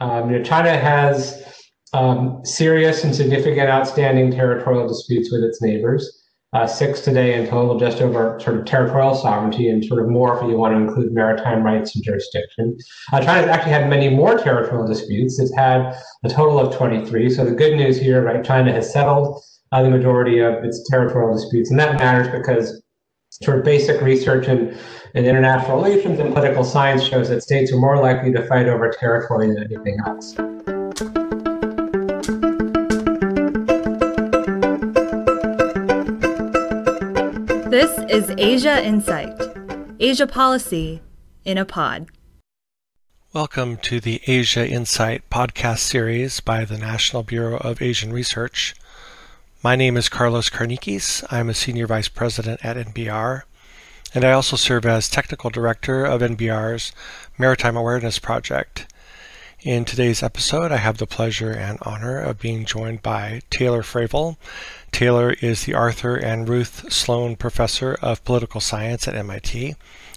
Um, you know, China has um, serious and significant outstanding territorial disputes with its neighbors. Uh, six today in total, just over sort of territorial sovereignty and sort of more if you want to include maritime rights and jurisdiction. Uh, China's actually had many more territorial disputes. It's had a total of 23. So the good news here, right, China has settled uh, the majority of its territorial disputes. And that matters because sort of basic research in, in international relations and political science shows that states are more likely to fight over territory than anything else. This is Asia Insight, Asia Policy in a Pod. Welcome to the Asia Insight podcast series by the National Bureau of Asian Research. My name is Carlos Carniquis. I'm a Senior Vice President at NBR, and I also serve as Technical Director of NBR's Maritime Awareness Project. In today's episode, I have the pleasure and honor of being joined by Taylor Fravel. Taylor is the Arthur and Ruth Sloan Professor of Political Science at MIT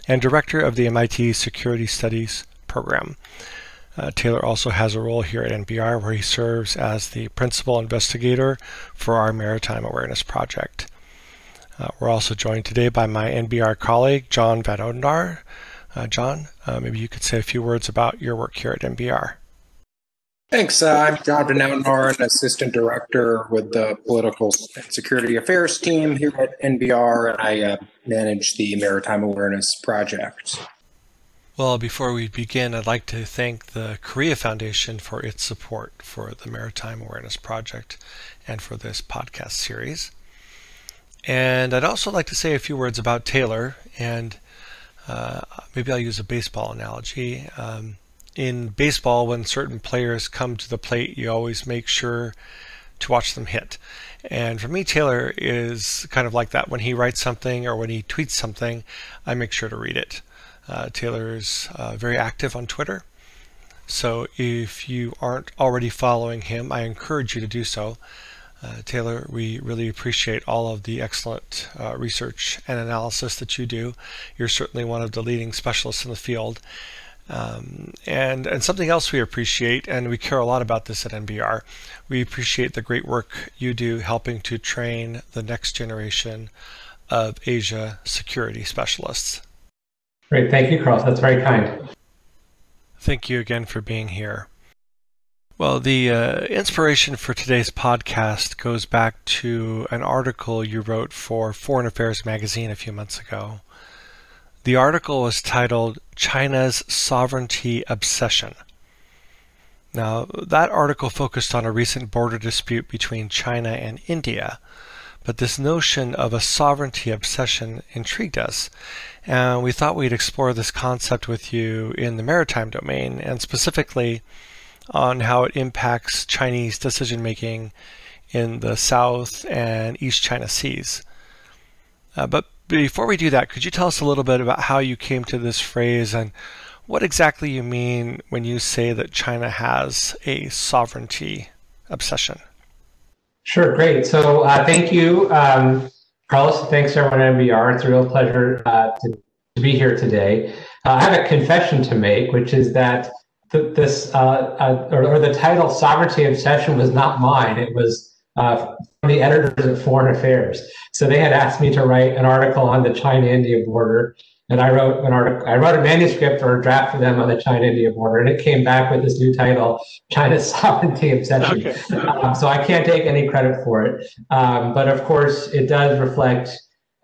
and Director of the MIT Security Studies Program. Uh, Taylor also has a role here at NBR where he serves as the principal investigator for our Maritime Awareness Project. Uh, we're also joined today by my NBR colleague, John Van Odendaar. Uh, John, uh, maybe you could say a few words about your work here at NBR. Thanks. Uh, I'm John Van Odendaar, an assistant director with the Political and Security Affairs team here at NBR, and I uh, manage the Maritime Awareness Project. Well, before we begin, I'd like to thank the Korea Foundation for its support for the Maritime Awareness Project and for this podcast series. And I'd also like to say a few words about Taylor, and uh, maybe I'll use a baseball analogy. Um, in baseball, when certain players come to the plate, you always make sure to watch them hit. And for me, Taylor is kind of like that. When he writes something or when he tweets something, I make sure to read it. Uh, Taylor's uh, very active on Twitter. So if you aren't already following him, I encourage you to do so. Uh, Taylor, we really appreciate all of the excellent uh, research and analysis that you do. You're certainly one of the leading specialists in the field. Um, and, and something else we appreciate, and we care a lot about this at NBR, we appreciate the great work you do helping to train the next generation of Asia security specialists. Great. Thank you, Carl. That's very kind. Thank you again for being here. Well, the uh, inspiration for today's podcast goes back to an article you wrote for Foreign Affairs magazine a few months ago. The article was titled China's Sovereignty Obsession. Now, that article focused on a recent border dispute between China and India, but this notion of a sovereignty obsession intrigued us and we thought we'd explore this concept with you in the maritime domain, and specifically on how it impacts Chinese decision making in the South and East China Seas. Uh, but before we do that, could you tell us a little bit about how you came to this phrase and what exactly you mean when you say that China has a sovereignty obsession? Sure, great. So uh, thank you. Um, Carlos, thanks everyone at NBR. It's a real pleasure uh, to, to, be here today. Uh, I have a confession to make, which is that th- this, uh, uh or, or, the title Sovereignty Obsession was not mine. It was uh, from the editors at Foreign Affairs. So they had asked me to write an article on the China-India border and I wrote an article. I wrote a manuscript or a draft for them on the China-India border, and it came back with this new title, "China's Sovereignty Obsession." Okay. um, so I can't take any credit for it, um, but of course, it does reflect,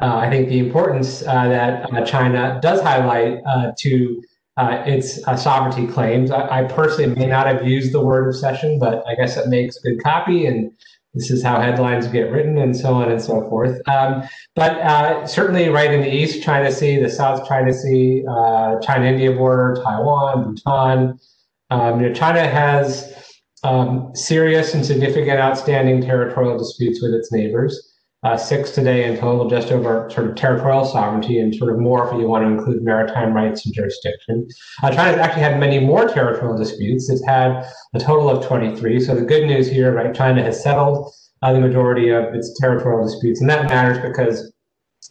uh, I think, the importance uh, that uh, China does highlight uh, to uh, its uh, sovereignty claims. I, I, personally may not have used the word obsession, but I guess it makes good copy and this is how headlines get written and so on and so forth. Um, but uh, certainly, right in the East China Sea, the South China Sea, uh, China India border, Taiwan, Bhutan. Um, you know, China has um, serious and significant outstanding territorial disputes with its neighbors uh, six today in total, just over sort of territorial sovereignty and sort of more if you want to include maritime rights and jurisdiction. Uh, China's actually had many more territorial disputes. It's had a total of 23. So the good news here, right, China has settled uh, the majority of its territorial disputes. And that matters because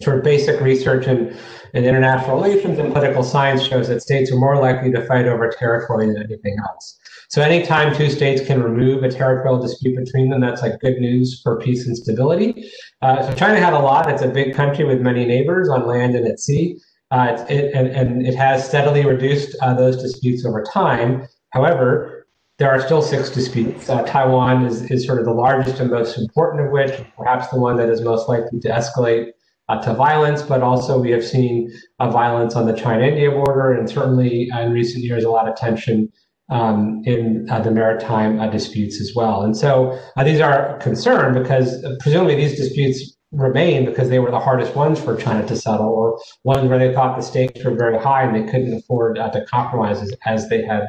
sort of basic research in, in international relations and political science shows that states are more likely to fight over territory than anything else. So anytime two states can remove a territorial dispute between them, that's like good news for peace and stability. Uh, so China had a lot. It's a big country with many neighbors on land and at sea. Uh, it, and, and, it has steadily reduced uh, those disputes over time. However, there are still six disputes. Uh, Taiwan is, is sort of the largest and most important of which, perhaps the one that is most likely to escalate uh, to violence, but also we have seen uh, violence on the China-India border, and certainly uh, in recent years a lot of tension um, in uh, the maritime uh, disputes as well. And so uh, these are a concern because presumably these disputes remain because they were the hardest ones for China to settle, or ones where they thought the stakes were very high and they couldn't afford to compromise as, as they had.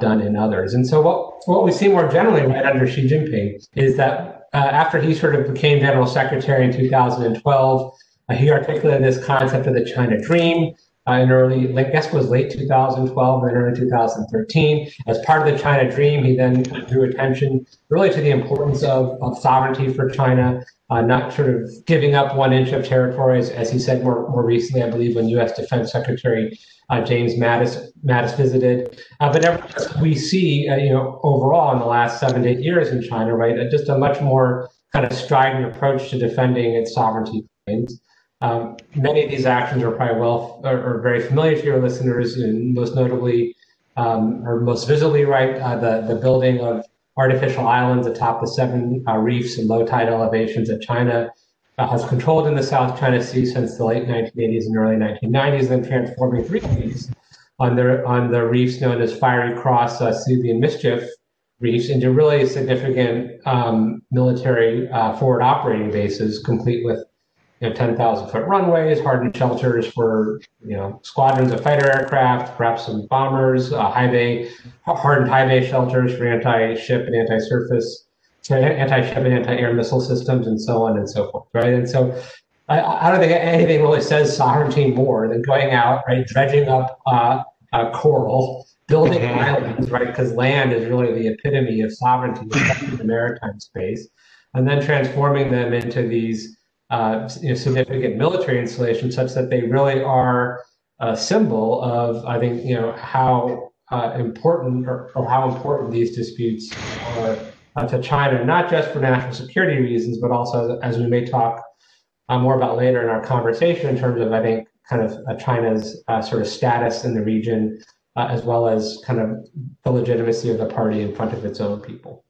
done in others. And so, what, what we see more generally right under Xi Jinping is that uh, after he sort of became general secretary in 2012, uh, he articulated this concept of the China Dream. In early, I guess was late 2012 and early 2013. As part of the China Dream, he then drew attention really to the importance of, of sovereignty for China, uh, not sort of giving up one inch of territories, as, he said more, more recently, I believe, when U.S. Defense Secretary uh, James Mattis Mattis visited. Uh, but we see, uh, you know, overall in the last seven to eight years in China, right, just a much more kind of strident approach to defending its sovereignty claims. Um, many of these actions are probably well or, very familiar to your listeners, and most notably, um, or most visibly, right, uh, the the building of artificial islands atop the seven uh, reefs and low tide elevations that China uh, has controlled in the South China Sea since the late 1980s and early 1990s, then transforming three reefs on the on the reefs known as Fiery Cross, uh, and Mischief reefs into really significant um, military uh, forward operating bases, complete with you know 10,000 foot runways, hardened shelters for you know squadrons of fighter aircraft, perhaps some bombers, uh, high bay hardened high bay shelters for anti-ship and anti-surface anti-ship and anti-air missile systems and so on and so forth, right? And so I, I don't think anything really says sovereignty more than going out, right, dredging up uh, coral, building mm-hmm. islands, right, because land is really the epitome of sovereignty in the maritime space, and then transforming them into these uh, you know, significant military installations such that they really are a symbol of, I think, you know, how uh, important or, or how important these disputes are uh, to China, not just for national security reasons, but also as we may talk uh, more about later in our conversation in terms of, I think, kind of uh, China's uh, sort of status in the region, as well as kind of the legitimacy of the party in front of its own people.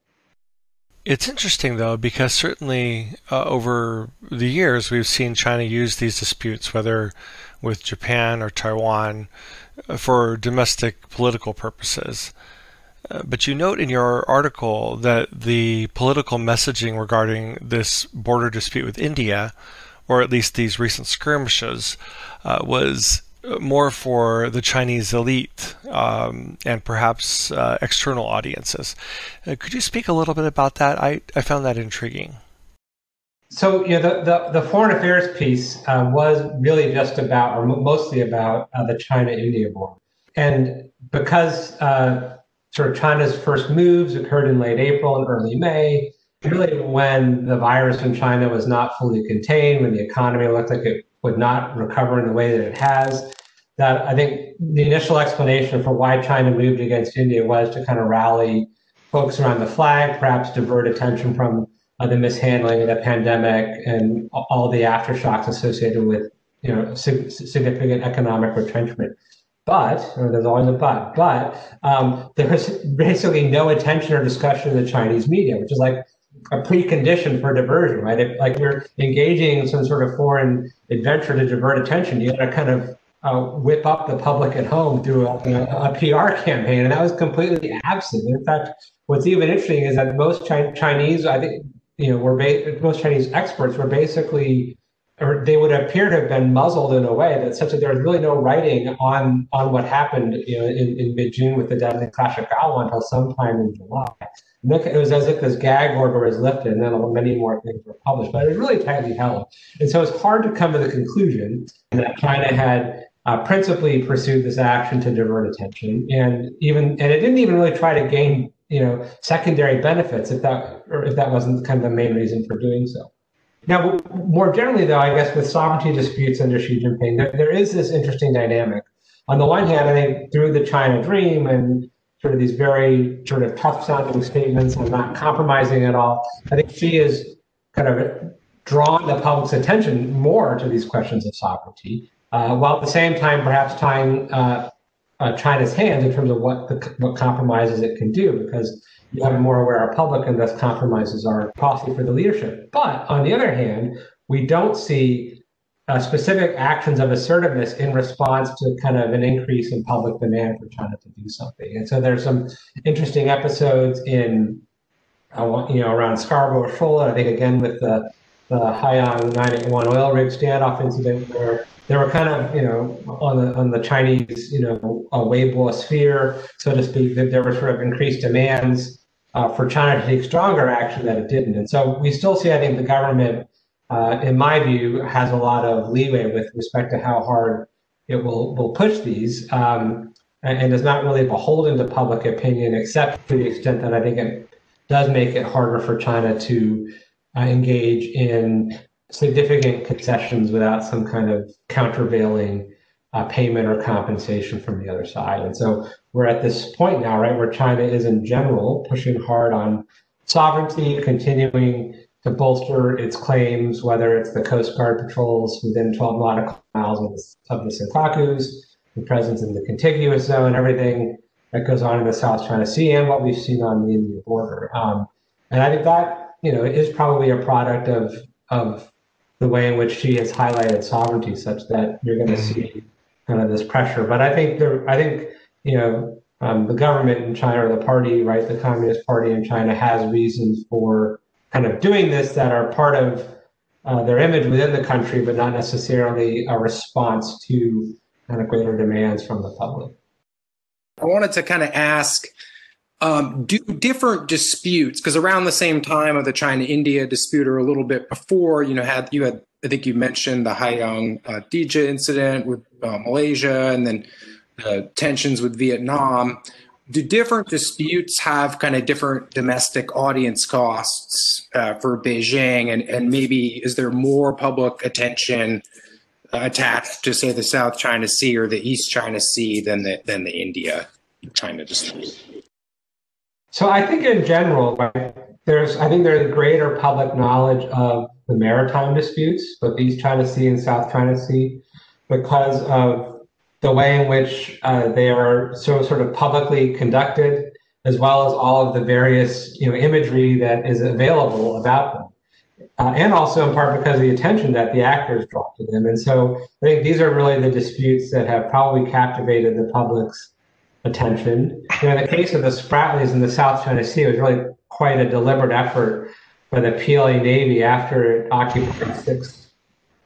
It's interesting, though, because certainly uh, over the years we've seen China use these disputes, whether with Japan or Taiwan, for domestic political purposes. Uh, but you note in your article that the political messaging regarding this border dispute with India, or at least these recent skirmishes, uh, was more for the Chinese elite um, and perhaps uh, external audiences. Uh, could you speak a little bit about that? I, I found that intriguing. So, know, the, the, the foreign affairs piece uh, was really just about, or mostly about, the China India war. And because sort of China's first moves occurred in late April and early May, really when the virus in China was not fully contained, when the economy looked like it would not recover in the way that it has. That I think the initial explanation for why China moved against India was to kind of rally folks around the flag, perhaps divert attention from uh, the mishandling of the pandemic and all the aftershocks associated with you know sig- significant economic retrenchment. But, there's always a but, but um, there's basically no attention or discussion in the Chinese media, which is like a precondition for diversion, right? If like you're engaging in some sort of foreign adventure to divert attention, you got to kind of uh, whip up the public at home through a, a, PR campaign, and that was completely absent. In fact, what's even interesting is that most Chi- Chinese, I think, you know, were ba- most Chinese experts were basically or they would appear to have been muzzled in a way that such that there was really no writing on on what happened you know, in, in mid June with the deadly clash of Galwan until sometime in July. It was as if this gag order was lifted, and then many more things were published, but it was really tightly held. And so it's hard to come to the conclusion that China had uh, principally pursued this action to divert attention, and even and it didn't even really try to gain you know secondary benefits if that or if that wasn't kind of the main reason for doing so. Now, more generally, though, I guess with sovereignty disputes under Xi Jinping, there, there is this interesting dynamic. On the one hand, I think through the China Dream and sort of these very sort of tough sounding statements and not compromising at all, I think Xi is kind of drawn the public's attention more to these questions of sovereignty, uh, while at the same time perhaps tying uh, uh, China's hands in terms of what the, what compromises it can do, because you have a more aware public, and thus compromises are costly for the leadership. But on the other hand, we don't see uh, specific actions of assertiveness in response to kind of an increase in public demand for China to do something. And so there's some interesting episodes in, uh, you know, around Scarborough Shoal. I think again with the the Haiyang 981 oil rig standoff incident where there were kind of, you know, on the on the Chinese, you know, a Weibo sphere, so to speak, that there were sort of increased demands uh, for China to take stronger action that it didn't. And so we still see, I think, the government, uh, in my view, has a lot of leeway with respect to how hard it will will push these, um, and, and is not really beholden to public opinion, except to the extent that I think it does make it harder for China to uh, engage in significant concessions without some kind of countervailing uh, payment or compensation from the other side. And so we're at this point now, right, where China is in general pushing hard on sovereignty, continuing to bolster its claims, whether it's the Coast Guard patrols within 12 nautical miles of the, Senkakus, the presence in the contiguous zone, everything that goes on in the South China Sea, and what we've seen on the Indian border. Um, and I think that you know is probably a product of of the way in which Xi has highlighted sovereignty, such that you're going to mm-hmm. see kind of this pressure. But I think there, I think you know um, the government in China or the party, right, the Communist Party in China has reasons for kind of doing this that are part of uh, their image within the country, but not necessarily a response to kind of greater demands from the public. I wanted to kind of ask um, do different disputes because around the same time of the China-India dispute or a little bit before, you know, had you had I think you mentioned the Haiyang uh, Dizhi incident with uh, Malaysia, and then uh, tensions with Vietnam. Do different disputes have kind of different domestic audience costs uh, for Beijing, and and maybe is there more public attention attached to say the South China Sea or the East China Sea than the than the India China dispute? So I think in general, right, there's I think there's greater public knowledge of the maritime disputes, both East China Sea and South China Sea, because of the way in which uh, they are so sort of publicly conducted, as well as all of the various you know imagery that is available about them. Uh, and also in part because of the attention that the actors draw to them. And so I think these are really the disputes that have probably captivated the public's attention. You know, in the case of the Spratlys in the South China Sea, it was really quite a deliberate effort by the PLA Navy after it occupied six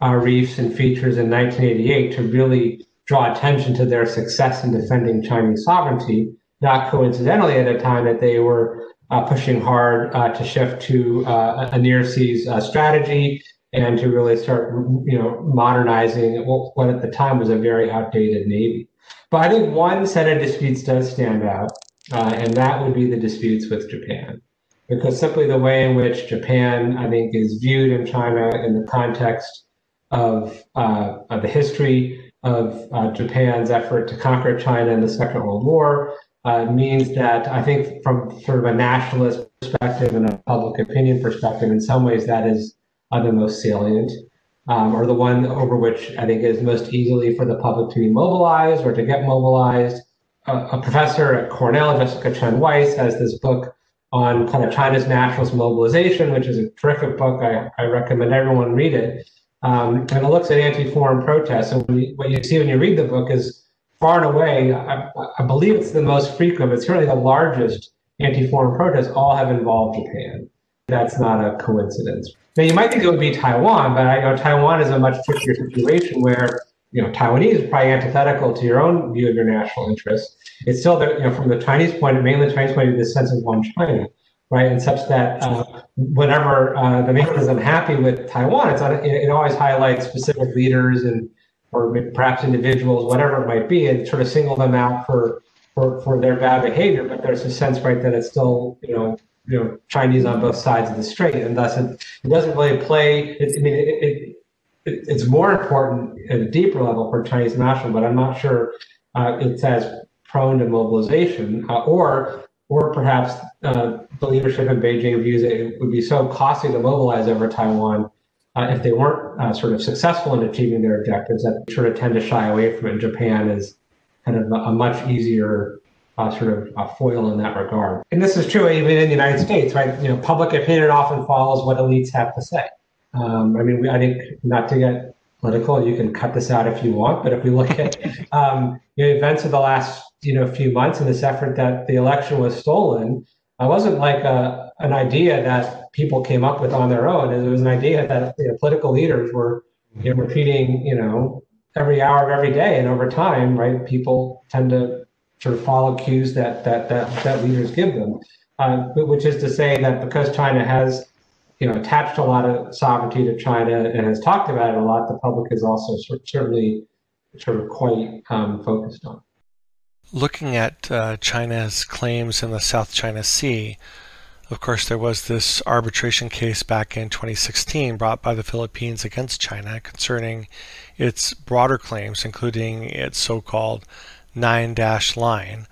uh, reefs and features in 1988 to really draw attention to their success in defending Chinese sovereignty. Not coincidentally, at a time that they were uh, pushing hard uh, to shift to uh, a near seas uh, strategy and to really start, you know, modernizing what at the time was a very outdated navy. But I think one set of disputes does stand out, uh, and that would be the disputes with Japan. Because simply the way in which Japan, I think, is viewed in China in the context of, uh, of the history of uh, Japan's effort to conquer China in the Second World War uh, means that I think, from sort of a nationalist perspective and a public opinion perspective, in some ways that is the most salient um, or the one over which I think is most easily for the public to be mobilized or to get mobilized. Uh, a professor at Cornell, Jessica Chen Weiss, has this book on kind of China's nationalist mobilization, which is a terrific book. I, I recommend everyone read it. Um, and it looks at anti-foreign protests. And what you see when you read the book is far and away, I, I believe it's the most frequent, but certainly the largest anti-foreign protests all have involved Japan. That's not a coincidence. Now you might think it would be Taiwan, but you know, Taiwan is a much trickier situation where you know Taiwanese is probably antithetical to your own view of your national interests. It's still the, you know from the Chinese point, mainland Chinese point of the sense of one China, right? And such that uh, whenever uh, the mainland is unhappy with Taiwan, it's it, it always highlights specific leaders and or perhaps individuals, whatever it might be, and sort of single them out for for, for their bad behavior. But there's a sense, right, that it's still you know you know Chinese on both sides of the strait, and thus it, it doesn't really play. It, I mean, it, it, it's more important at a deeper level for Chinese national, but I'm not sure uh, it's as prone to mobilization, uh, or or perhaps uh, the leadership in Beijing views it would be so costly to mobilize over Taiwan uh, if they weren't uh, sort of successful in achieving their objectives that sort of tend to shy away from it. Japan is kind of a much easier uh, sort of uh, foil in that regard. And this is true even in the United States, right? You know, public opinion often follows what elites have to say. Um, I mean, we, I think not to get political, you can cut this out if you want, but if we look at um, you know, events of the last you know few months and this effort that the election was stolen, it wasn't like a, an idea that people came up with on their own. It was an idea that you know, political leaders were you know, repeating, you know, every hour of every day, and over time, right? People tend to sort of follow cues that that that, that leaders give them, uh, which is to say that because China has you know attached a lot of sovereignty to China and has talked about it a lot, the public is also certainly sort of quite um, focused on. Looking at uh, China's claims in the South China Sea, of course, there was this arbitration case back in 2016 brought by the Philippines against China concerning its broader claims, including its so called nine dash line.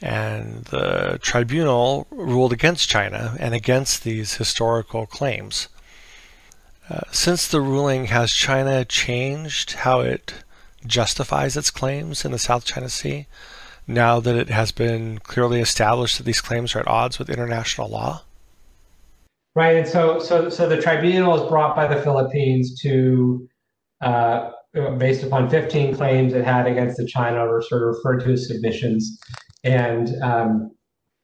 And the tribunal ruled against China and against these historical claims. Uh, since the ruling, has China changed how it justifies its claims in the South China Sea now that it has been clearly established that these claims are at odds with international law? Right, and so so so the tribunal is brought by the Philippines to, uh, based upon 15 claims it had against the China, or sort of referred to as submissions, and um,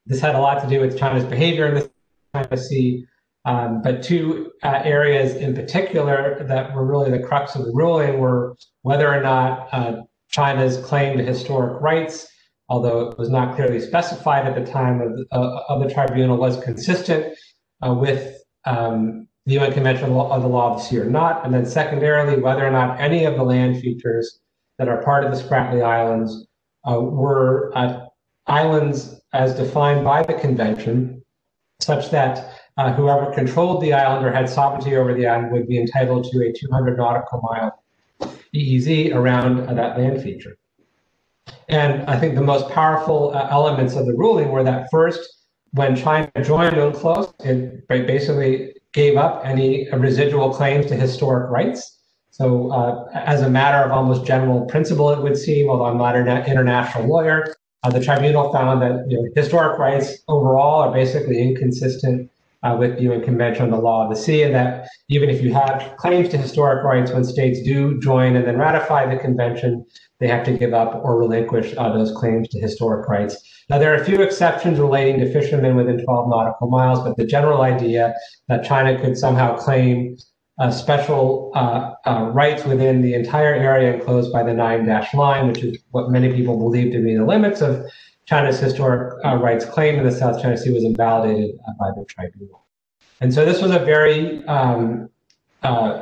this had a lot to do with China's behavior in the China Sea. Um, but two uh, areas in particular that were really the crux of the ruling were whether or not uh, China's claim to historic rights, although it was not clearly specified at the time of, uh, of the tribunal, was consistent uh, with um, the UN Convention of the Law of the Sea or not. And then secondarily, whether or not any of the land features that are part of the Spratly Islands uh, were uh, islands as defined by the convention, such that uh, whoever controlled the island or had sovereignty over the island would be entitled to a 200 nautical mile EEZ around that land feature. And I think the most powerful uh, elements of the ruling were that first, when China joined UNCLOS, it basically gave up any residual claims to historic rights. So, uh, as a matter of almost general principle, it would seem, although I'm not an international lawyer, uh, the tribunal found that you know, historic rights overall are basically inconsistent uh, with the UN Convention on the Law of the Sea, and that even if you have claims to historic rights, when states do join and then ratify the convention, they have to give up or relinquish uh, those claims to historic rights. Now, there are a few exceptions relating to fishermen within 12 nautical miles, but the general idea that China could somehow claim uh, special uh, uh, rights within the entire area enclosed by the nine dash line, which is what many people believe to be the limits of China's historic uh, rights claim in the South China Sea was invalidated uh, by the tribunal. And so this was a very um,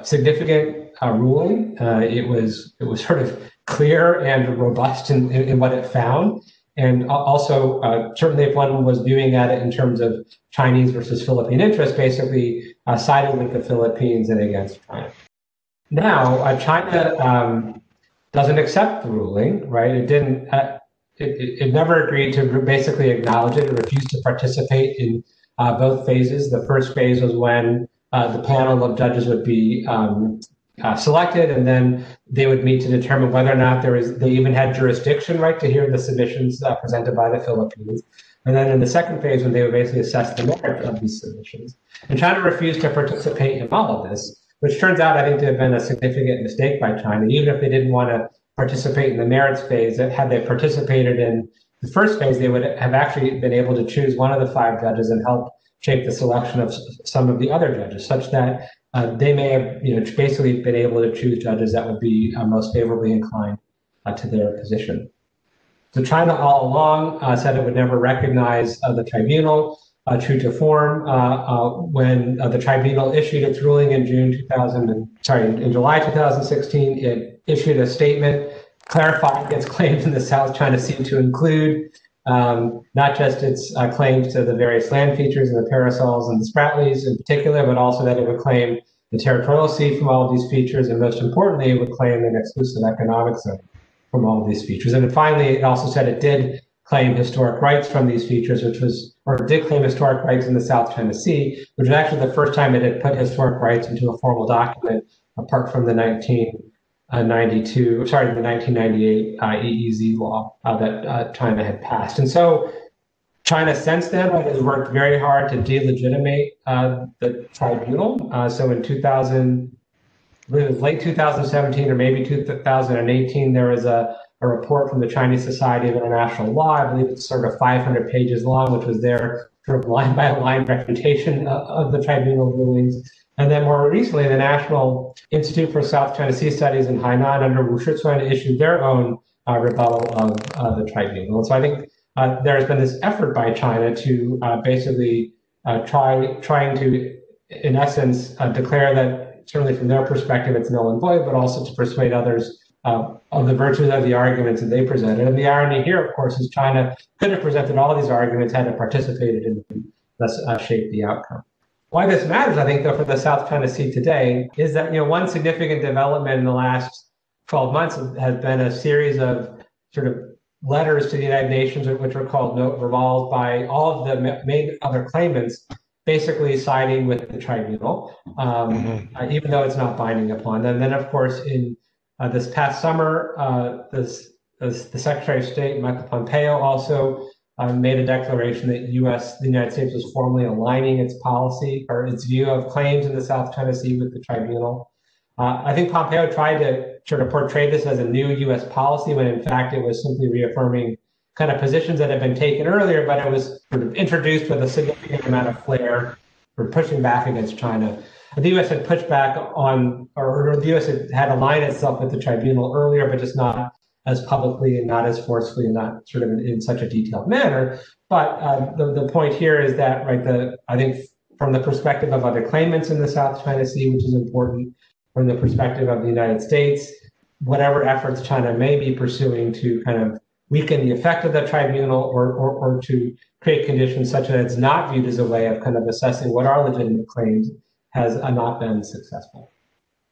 significant ruling. Uh, it was it was sort of clear and robust in, in, in what it found. And also, uh, certainly, if one was viewing at it in terms of Chinese versus Philippine interests, basically siding with the Philippines and against China. Now, China um, doesn't accept the ruling, right? It didn't it, it, never agreed to basically acknowledge it. It refused to participate in uh, both phases. The first phase was when uh, the panel of judges would be um, uh, selected, and then they would meet to determine whether or not there is they even had jurisdiction right to hear the submissions uh, presented by the Philippines. And then in the second phase, when they would basically assess the merit of these submissions, and China refused to participate in all of this, which turns out I think to have been a significant mistake by China, even if they didn't want to participate in the merits phase, had they participated in the first phase, they would have actually been able to choose one of the five judges and help shape the selection of some of the other judges, such that uh, they may have, you know, basically been able to choose judges that would be uh, most favorably inclined uh, to their position. So China all along uh, said it would never recognize uh, the tribunal. Uh, true to form, when the tribunal issued its ruling in June 2000, and, sorry, in, in July 2016, it issued a statement clarifying its claims in the South China Sea to include um, not just its uh, to the various land features and the Paracels and the Spratlys in particular, but also that it would claim the territorial sea from all of these features, and most importantly, it would claim an exclusive economic zone from all of these features. And then finally, it also said it did claim historic rights from these features, which was, or did claim historic rights in the South China Sea, which was actually the first time it had put historic rights into a formal document, apart from the 1992, sorry, the 1998 uh, EEZ law uh, that uh, China had passed. And so China since then has worked very hard to delegitimate uh, the tribunal. Uh, so in 2000, it was late 2017 or maybe 2018, there was a, a report from the Chinese Society of International Law. I believe it's sort of 500 pages long, which was their sort of line by line refutation of the tribunal rulings. And then more recently, the National Institute for South China Sea Studies in Hainan under Wu Shicun issued their own uh, rebuttal of uh, the tribunal. And so I think uh, there has been this effort by China to uh, basically uh, try trying to, in essence, uh, declare that certainly from their perspective it's null and void, but also to persuade others uh, of the virtues of the arguments that they presented. And the irony here, of course, is China could have presented all these arguments had it participated in them, thus shaped the outcome. Why this matters, I think, though, for the South China Sea today is that you know one significant development in the last 12 months has been a series of sort of letters to the United Nations, which were called note verbales by all of the main other claimants, basically siding with the tribunal, um, mm-hmm. uh, even though it's not binding upon them. And then, of course, in uh, this past summer, uh, this, this, the Secretary of State, Michael Pompeo, also made a declaration that U.S. the United States was formally aligning its policy or its view of claims in the South China Sea with the tribunal. Uh, I think Pompeo tried to sort of portray this as a new U.S. policy when in fact it was simply reaffirming kind of positions that had been taken earlier, but it was sort of introduced with a significant amount of flair for pushing back against China. The U.S. had pushed back on, or the U.S. had, had aligned itself with the tribunal earlier, but just not as publicly and not as forcefully and not sort of in, in such a detailed manner. But uh, the, the point here is that, right, the I think from the perspective of other claimants in the South China Sea, which is important, from the perspective of the United States, whatever efforts China may be pursuing to kind of weaken the effect of the tribunal or, or, or to create conditions such that it's not viewed as a way of kind of assessing what are legitimate claims has not been successful.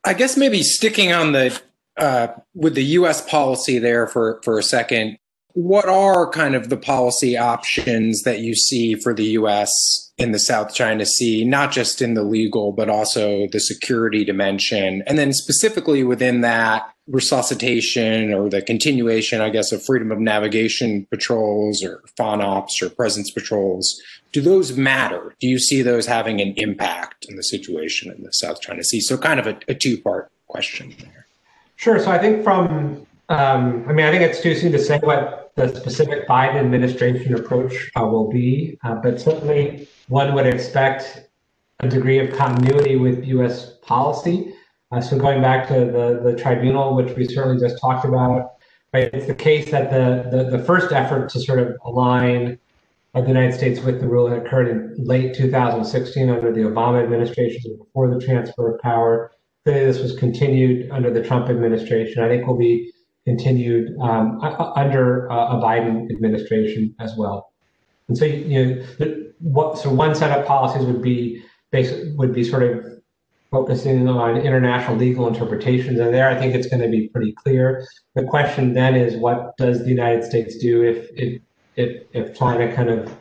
I guess maybe sticking on the uh, with the U.S. policy there for for a second. What are kind of the policy options that you see for the U.S. in the South China Sea, not just in the legal, but also the security dimension? And then specifically within that, resuscitation or the continuation, I guess, of freedom of navigation patrols or FONOPS or presence patrols. Do those matter? Do you see those having an impact in the situation in the South China Sea? So, kind of a, a two part question there. Sure. So, I think from um, I mean, I think it's too soon to say what the specific Biden administration approach uh, will be, uh, but certainly one would expect a degree of continuity with U.S. policy. Uh, so going back to the, the tribunal, which we certainly just talked about, right, it's the case that the, the, the first effort to sort of align the United States with the ruling occurred in late 2016 under the Obama administration, before the transfer of power. This was continued under the Trump administration. I think will be continued um, under uh, a Biden administration as well. And so, you know, what, so one set of policies would be basic, would be sort of focusing on international legal interpretations. And there, I think it's going to be pretty clear. The question then is, what does the United States do if if if, if China kind of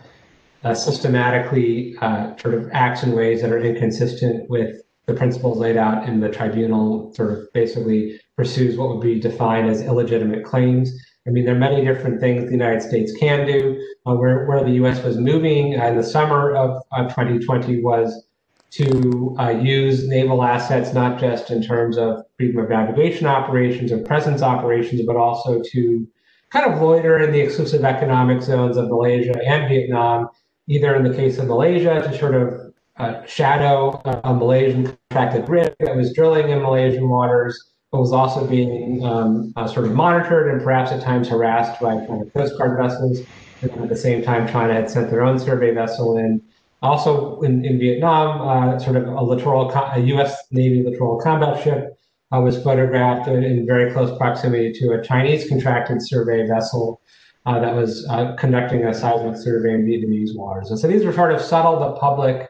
uh, systematically uh, sort of acts in ways that are inconsistent with the principles laid out in the tribunal, sort of basically pursues what would be defined as illegitimate claims. I mean, there are many different things the United States can do. Uh, where, where the U.S. was moving in the summer of of 2020 was to uh, use naval assets, not just in terms of freedom of navigation operations or presence operations, but also to kind of loiter in the exclusive economic zones of Malaysia and Vietnam, either in the case of Malaysia to sort of uh, shadow a Malaysian contracted rig that was drilling in Malaysian waters, but was also being um, uh, sort of monitored and perhaps at times harassed by China Coast Guard vessels. And at the same time, China had sent their own survey vessel in also in, in Vietnam, uh, sort of a littoral, a U.S. Navy littoral combat ship uh, was photographed in very close proximity to a Chinese contracted survey vessel. uh, that was uh, conducting a seismic survey in Vietnamese waters. And so these were sort of subtle but public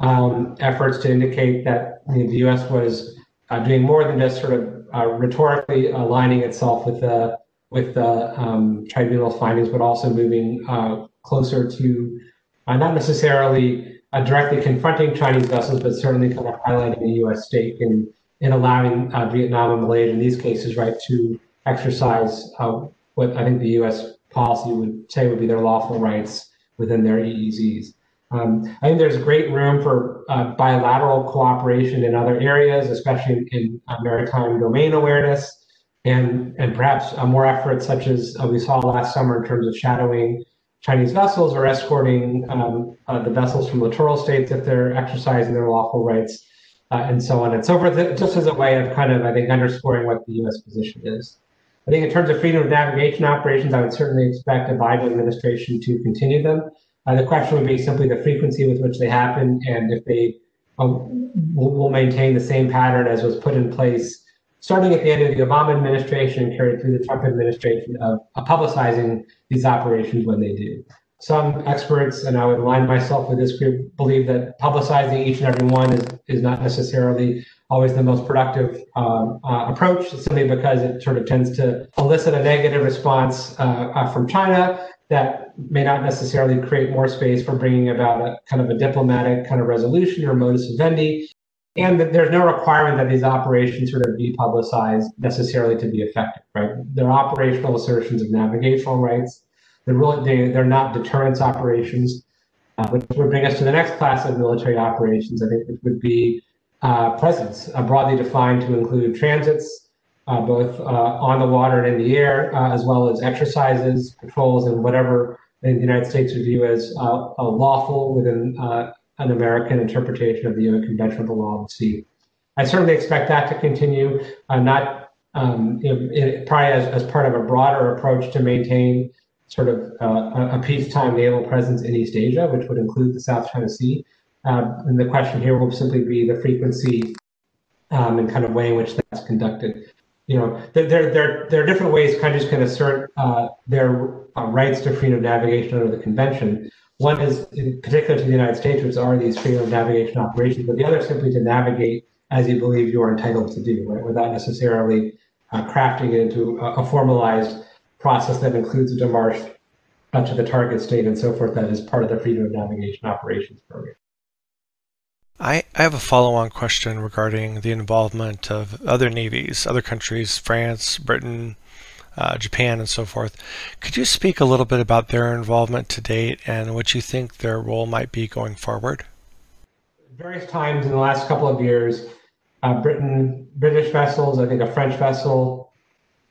um, efforts to indicate that you know, the U.S. was uh, doing more than just sort of uh, rhetorically aligning itself with the with the um, tribunal's findings, but also moving uh, closer to not necessarily directly confronting Chinese vessels, but certainly kind of highlighting the U.S. stake in in allowing Vietnam and Malaysia in these cases, right, to exercise what I think the U.S. policy would say would be their lawful rights within their EEZs. Um, I think there's great room for uh, bilateral cooperation in other areas, especially in, uh, maritime domain awareness, and and perhaps uh, more efforts such as uh, we saw last summer in terms of shadowing Chinese vessels or escorting um, uh, the vessels from littoral states if they're exercising their lawful rights, uh, and so on and so forth. Just as a way of kind of I think underscoring what the U.S. position is. I think in terms of freedom of navigation operations, I would certainly expect the Biden administration to continue them. Uh, the question would be simply the frequency with which they happen and if they uh, will, maintain the same pattern as was put in place starting at the end of the Obama administration carried through the Trump administration of, of publicizing these operations when they do. Some experts, and I would align myself with this group, believe that publicizing each and every one is, is not necessarily always the most productive um, uh, approach, simply because it sort of tends to elicit a negative response uh, uh, from China that may not necessarily create more space for bringing about a kind of a diplomatic kind of resolution or modus vivendi. And that there's no requirement that these operations sort of be publicized necessarily to be effective, right? They're operational assertions of navigational rights. They're really they, they're not deterrence operations, uh, which would bring us to the next class of military operations. I think which would be uh, presence, uh, broadly defined to include transits, uh, both uh, on the water and in the air, uh, as well as exercises, patrols, and whatever the United States would view as lawful within an American interpretation of the UN Convention of the Law of the Sea. I certainly expect that to continue, not um, you know, probably as, as part of a broader approach to maintain sort of uh, a peacetime naval presence in East Asia, which would include the South China Sea. Uh, and the question here will simply be the frequency um, and kind of way in which that's conducted you know, there, there, there, are different ways countries can assert uh, their uh, rights to freedom of navigation under the convention. One is, in particular to the United States, which are these freedom of navigation operations, but the other is simply to navigate as you believe you are entitled to do, right, without necessarily uh, crafting it into a, a, formalized process that includes a demarche to the target state and so forth that is part of the freedom of navigation operations program. I, I have a follow on question regarding the involvement of other navies, other countries, France, Britain, uh, Japan, and so forth. Could you speak a little bit about their involvement to date and what you think their role might be going forward? Various times in the last couple of years, uh, Britain, British vessels, I think a French vessel,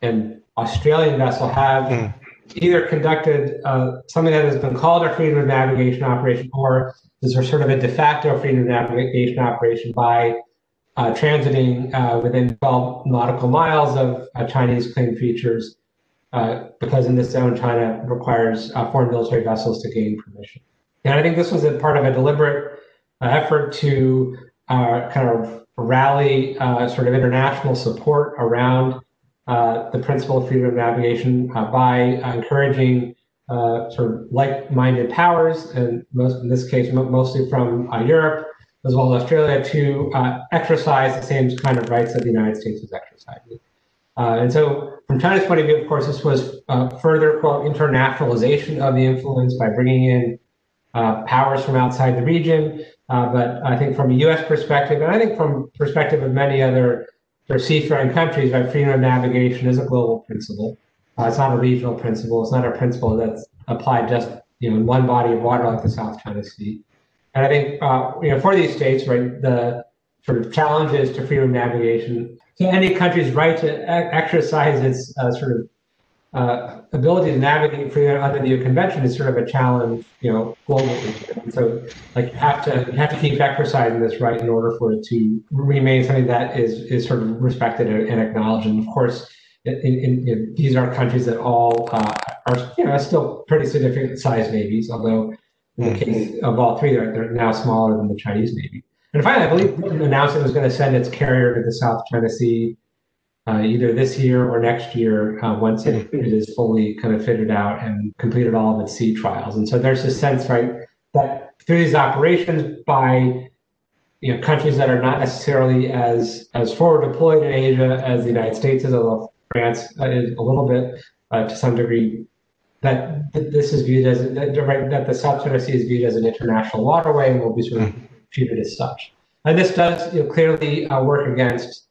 and Australian vessel have mm. either conducted uh, something that has been called a freedom of navigation operation or is sort of a de facto freedom of navigation operation by uh, transiting uh, within 12 nautical miles of uh, Chinese claimed features, uh, because in this zone, China requires uh, foreign military vessels to gain permission. And I think this was a part of a deliberate uh, effort to kind of rally sort of international support around the principle of freedom of navigation by encouraging uh, sort of like-minded powers, and most in this case, mostly from uh, Europe as well as Australia, to uh, exercise the same kind of rights that the United States was exercising. Uh, and so, from China's point of view, of course, this was uh, further quote internationalization of the influence by bringing in uh, powers from outside the region. but I think from a U.S. perspective, and I think from perspective of many other sort of seafaring countries, right, freedom of navigation is a global principle. Uh, it's not a regional principle. It's not a principle that's applied just you know in one body of water like the South China Sea. And I think uh, you know for these states, right, the sort of challenges to freedom of navigation, to any country's right to exercise its uh, sort of uh, ability to navigate freedom under the convention is sort of a challenge, you know, globally. And so, like, you have to you have to keep exercising this right in order for it to remain something that is is sort of respected and acknowledged. And of course, in, in, in, these are countries that all uh, are you know still pretty significant size navies, although in the mm-hmm. case of all three, they're, they're now smaller than the Chinese navy. And finally, I believe Britain announced it was going to send its carrier to the South China Sea uh, either this year or next year uh, once it, it is fully kind of fitted out and completed all of its sea trials. And so there's a sense, right, that through these operations by you know countries that are not necessarily as as forward deployed in Asia as the United States is, although France uh, is a little bit uh, to some degree. That, that this is viewed as that, right, that the South China Sea is viewed as an international waterway and will be sort of treated as such. And this does you know, clearly uh, work against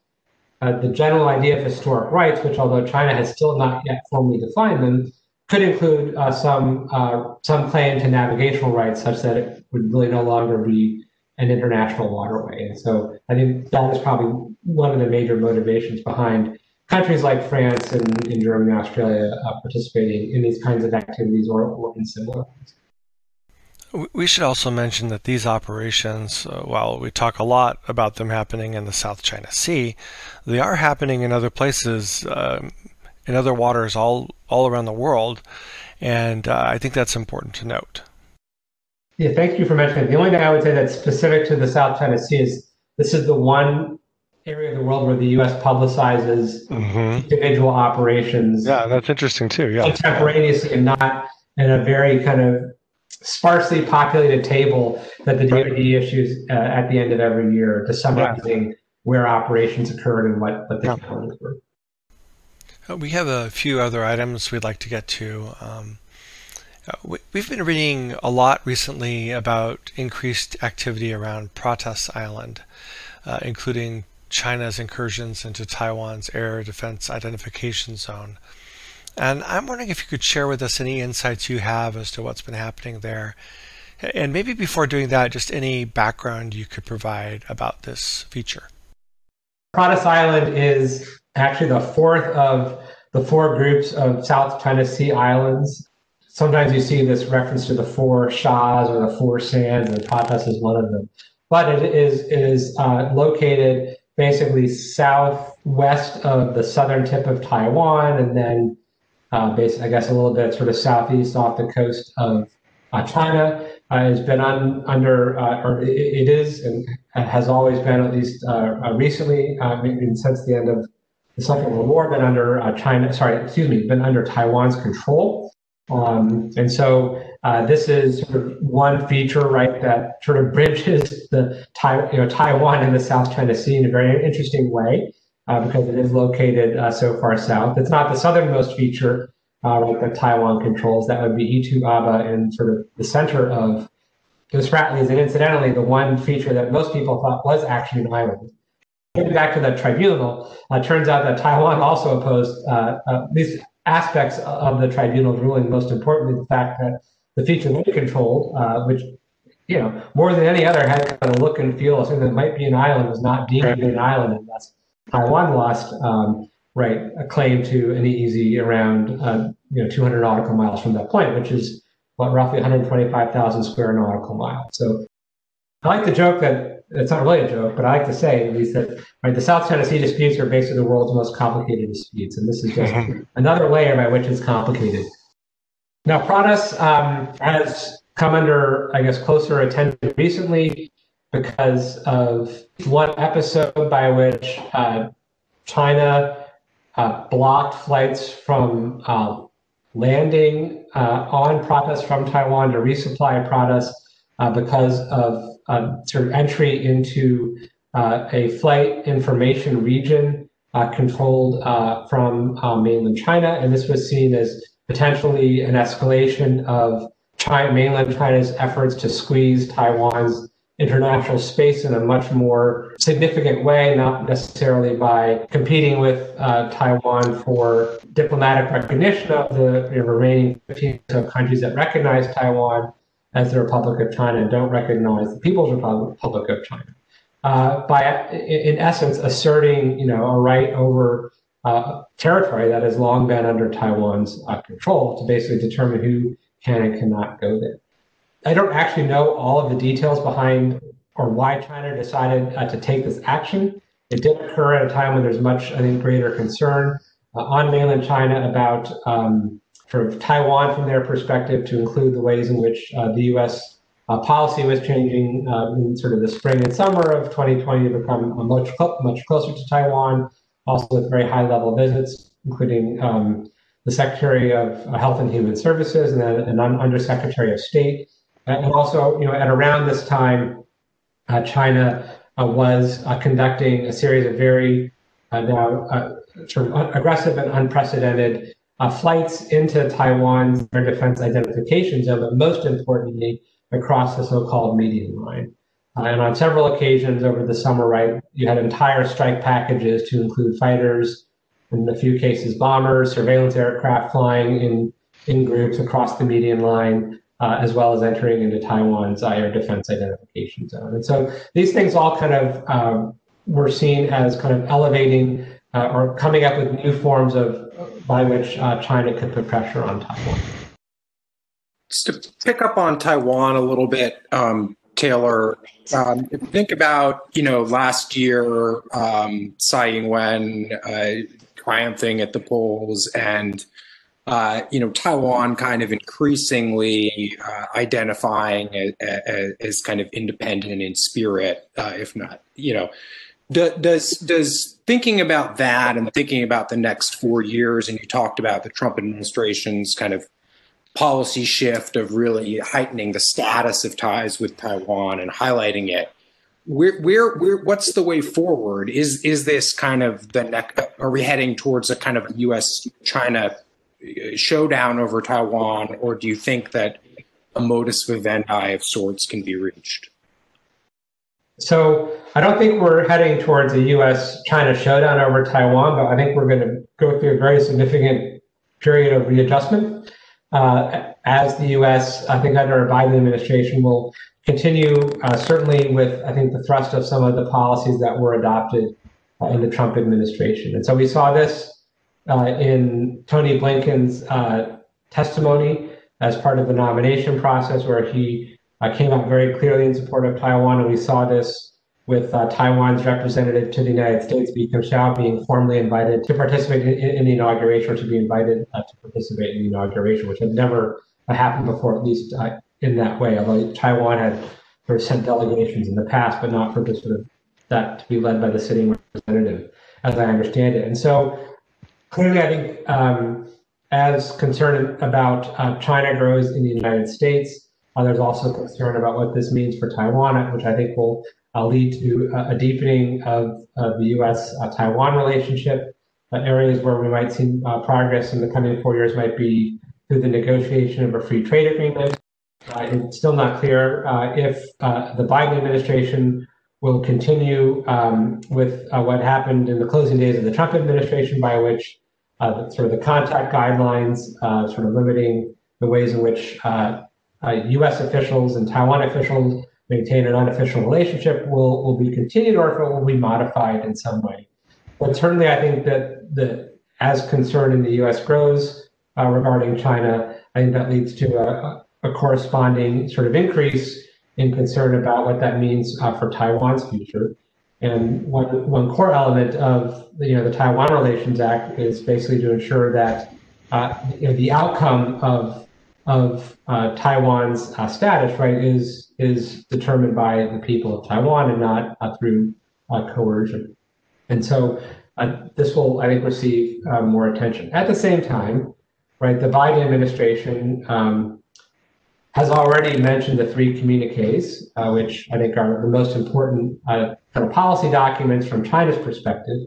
uh, the general idea of historic rights, which although China has still not yet formally defined them, could include uh, some uh, some claim to navigational rights, such that it would really no longer be an international waterway. And so I think that is probably one of the major motivations behind countries like France and, and Germany and Australia uh, participating in these kinds of activities or, or in similar ones. We should also mention that these operations, uh, while we talk a lot about them happening in the South China Sea, they are happening in other places, uh, in other waters all, all around the world. And uh, I think that's important to note. Yeah, thank you for mentioning it. The only thing I would say that's specific to the South China Sea is this is the one area of the world where the U.S. publicizes mm-hmm. individual operations. Yeah, that's interesting too. Yeah, contemporaneously and not in a very kind of sparsely populated table that the DoD issues uh, at the end of every year, to summarizing yeah. where operations occurred and what what the yeah. challenges were. Uh, we have a few other items we'd like to get to. Um, uh, we've been reading a lot recently about increased activity around Pratas Island, uh, including China's incursions into Taiwan's air defense identification zone. And I'm wondering if you could share with us any insights you have as to what's been happening there. And maybe before doing that, just any background you could provide about this feature. Pratas Island is actually the fourth of the four groups of South China Sea islands. Sometimes you see this reference to the four Shas or the four sands, and Pratas is one of them. But it is, it is uh, located basically southwest of the southern tip of Taiwan, and then uh, I guess, a little bit sort of southeast off the coast of uh, China. Uh, has been on, under, uh, or it, it is, and has always been, at least uh, uh, recently, maybe since the end of the Second World War, been under China, sorry, excuse me, been under Taiwan's control. Um, and so uh, this is sort of one feature, right, that sort of bridges the you know, Taiwan and the South China Sea in a very interesting way uh, because it is located uh, so far south. It's not the southernmost feature, uh, like that Taiwan controls. That would be Itu Aba in sort of the center of the Spratlys. And incidentally, the one feature that most people thought was actually an island. Getting back to the tribunal, uh, turns out that Taiwan also opposed these aspects of the tribunal's ruling. Most importantly, the fact that the feature they controlled, which you know, more than any other had kind of look and feel of something that might be an island was not deemed be an island, and that's Taiwan lost um, right a claim to an EEZ around uh, you know 200 nautical miles from that point, which is what roughly 125,000 square nautical miles. So I like the joke that it's not really a joke, but I like to say at least that right, the South China Sea disputes are basically the world's most complicated disputes, and this is just another layer by which it's complicated. Now, Pratas um, has come under, I guess, closer attention recently because of one episode by which uh, China uh, blocked flights from uh, landing uh, on Pratas from Taiwan to resupply Pratas uh, because of uh, sort of entry into a flight information region controlled from mainland China. And this was seen as potentially an escalation of China, mainland China's efforts to squeeze Taiwan's international space in a much more significant way, not necessarily by competing with uh, Taiwan for diplomatic recognition of the you know, remaining 15 countries that recognize Taiwan as the Republic of China and don't recognize the People's Republic of China. Uh, by, in essence, asserting, you know, a right over uh, territory that has long been under Taiwan's uh, control to basically determine who can and cannot go there. I don't actually know all of the details behind or why China decided uh, to take this action. It did occur at a time when there's much, I think, greater concern uh, on mainland China about um, sort of Taiwan from their perspective, to include the ways in which uh, the U.S. Uh, policy was changing uh, in sort of the spring and summer of 2020 to become much much closer to Taiwan, also with very high level visits, including um, the Secretary of Health and Human Services and then an Undersecretary of State. And also, you know, at around this time, uh, China uh, was uh, conducting a series of very uh, now uh, sort of aggressive and unprecedented uh, flights into Taiwan's air defense identification zone, but most importantly, across the so-called median line. Uh, and on several occasions over the summer, right, you had entire strike packages to include fighters, in a few cases, bombers, surveillance aircraft flying in, in groups across the median line, uh, as well as entering into Taiwan's air defense identification zone. And so these things all kind of um, were seen as kind of elevating uh, or coming up with new forms of by which uh, China could put pressure on Taiwan. Just to pick up on Taiwan a little bit, um, Taylor, um, think about, you know, last year, um, Tsai Ing-wen uh, triumphing at the polls and, uh, you know, Taiwan kind of increasingly uh, identifying as, as, kind of independent in spirit, uh, if not, you know, does does thinking about that and thinking about the next four years, and you talked about the Trump administration's kind of policy shift of really heightening the status of ties with Taiwan and highlighting it. Where, where, where, what's the way forward? Is is this kind of the neck? Are we heading towards a kind of U.S. China uh, showdown over Taiwan, or do you think that a modus vivendi of sorts can be reached? So I don't think we're heading towards a U.S. China showdown over Taiwan, but I think we're going to go through a very significant period of readjustment uh, as the U.S. I think under a Biden administration will continue uh, certainly with I think the thrust of some of the policies that were adopted uh, in the Trump administration, and so we saw this uh, in Tony Blinken's uh, testimony as part of the nomination process, where he uh, came out very clearly in support of Taiwan, and we saw this with uh, Taiwan's representative to the United States, Bi Xiao, being formally invited to participate in, in, the inauguration, or to be invited uh, to participate in the inauguration, which had never uh, happened before, at least uh, in that way. Although Taiwan had sort of sent delegations in the past, but not for this sort of that to be led by the sitting representative, as I understand it. And so clearly, I think um, as concern about uh, China grows in the United States, uh, there's also concern about what this means for Taiwan, which I think will lead to a, a deepening of, of the U.S. Uh, Taiwan relationship. Uh, areas where we might see uh, progress in the coming four years might be through the negotiation of a free trade agreement. it's still not clear if the Biden administration will continue um, with what happened in the closing days of the Trump administration, by which sort of the contact guidelines, sort of limiting the ways in which uh, uh, U.S. officials and Taiwan officials maintain an unofficial relationship will, will be continued or if it will be modified in some way. But certainly, I think that the as concern in the U.S. grows uh, regarding China, I think that leads to a, a, corresponding sort of increase in concern about what that means uh, for Taiwan's future. And one one core element of you know the Taiwan Relations Act is basically to ensure that uh, you know, the outcome of of uh, Taiwan's uh, status, right, is is determined by the people of Taiwan and not uh, through uh, coercion. And so uh, this will, I think, receive uh, more attention. At the same time, right, the Biden administration um, has already mentioned the three communiques, which I think are the most important kind of policy documents from China's perspective,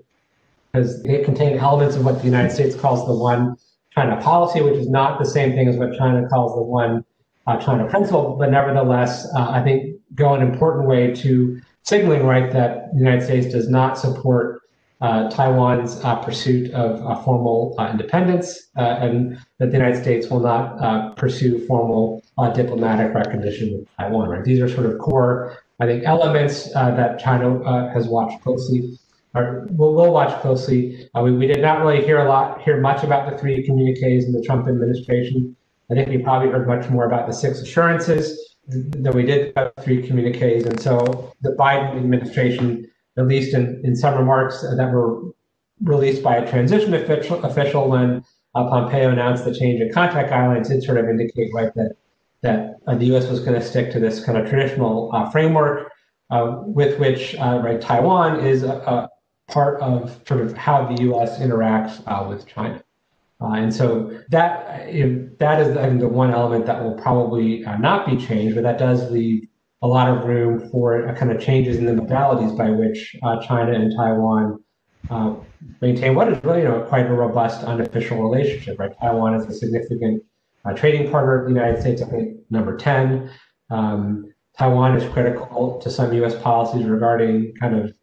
because they contain elements of what the United States calls the one China policy, which is not the same thing as what China calls the one uh, China principle, but nevertheless, uh, I think go an important way to signaling right that the United States does not support uh, Taiwan's uh, pursuit of uh, formal uh, independence, and that the United States will not pursue formal diplomatic recognition of Taiwan. Right? These are sort of core, I think, elements that China has watched closely or we'll, we'll watch closely. We, we did not really hear a lot, hear much about the three communiques in the Trump administration. I think we probably heard much more about the six assurances than we did about three communiques. And so the Biden administration, at least in, in some remarks that were released by a transition official, official when uh, Pompeo announced the change in contact guidelines, did sort of indicate right that that uh, the U.S. was going to stick to this kind of traditional uh, framework uh, with which uh, right Taiwan is a, part of sort of how the U.S. interacts uh, with China. Uh, and so that that is I think the one element that will probably uh, not be changed, but that does leave a lot of room for uh, kind of changes in the modalities by which uh, China and Taiwan uh, maintain what is really you know quite a robust unofficial relationship. Right, Taiwan is a significant uh, trading partner of the United States. I think number ten. Um, Taiwan is critical to some U.S. policies regarding kind of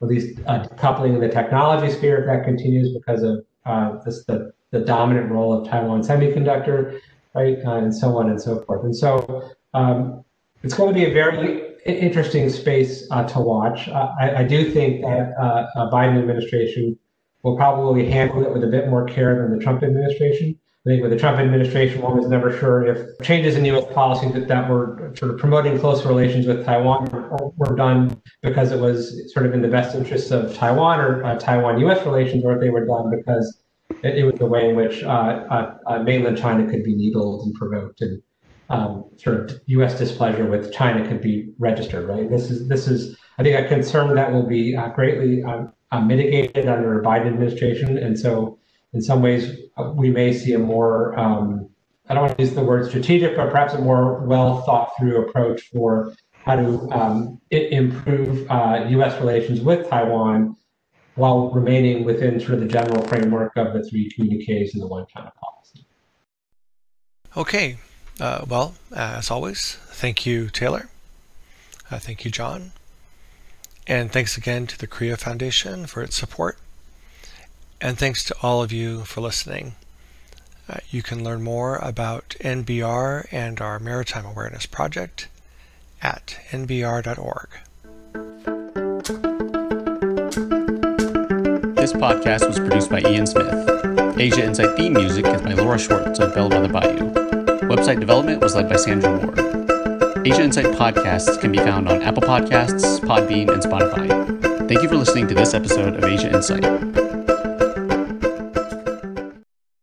at least coupling the technology sphere if that continues because of this the the dominant role of Taiwan Semiconductor, right, uh, and so on and so forth. And so um, it's going to be a very interesting space uh, to watch. Uh, I, I, do think that uh, a Biden administration will probably handle it with a bit more care than the Trump administration. I think with the Trump administration, one was never sure if changes in U.S. policy that, that were sort of promoting closer relations with Taiwan were, were done because it was sort of in the best interests of Taiwan or uh, Taiwan-U.S. relations, or if they were done because it, it was a way in which uh, uh, uh, mainland China could be needled and provoked, and um, sort of U.S. displeasure with China could be registered. Right. This is this is I think a concern that will be greatly um, mitigated under a Biden administration, and so in some ways we may see a more um, I don't want to use the word strategic, but perhaps a more well thought through approach for how to um, improve uh, U.S. relations with Taiwan while remaining within sort of the general framework of the three communiques and the one China policy. Okay. Uh, well, as always, thank you, Taylor. Uh, thank you, John. And thanks again to the Korea Foundation for its support. And thanks to all of you for listening. Uh, you can learn more about NBR and our Maritime Awareness Project at nbr.org. This podcast was produced by Ian Smith. Asia Insight theme music is by Laura Schwartz of Bellwether Bayou. Website development was led by Sandra Moore. Asia Insight podcasts can be found on Apple Podcasts, Podbean, and Spotify. Thank you for listening to this episode of Asia Insight.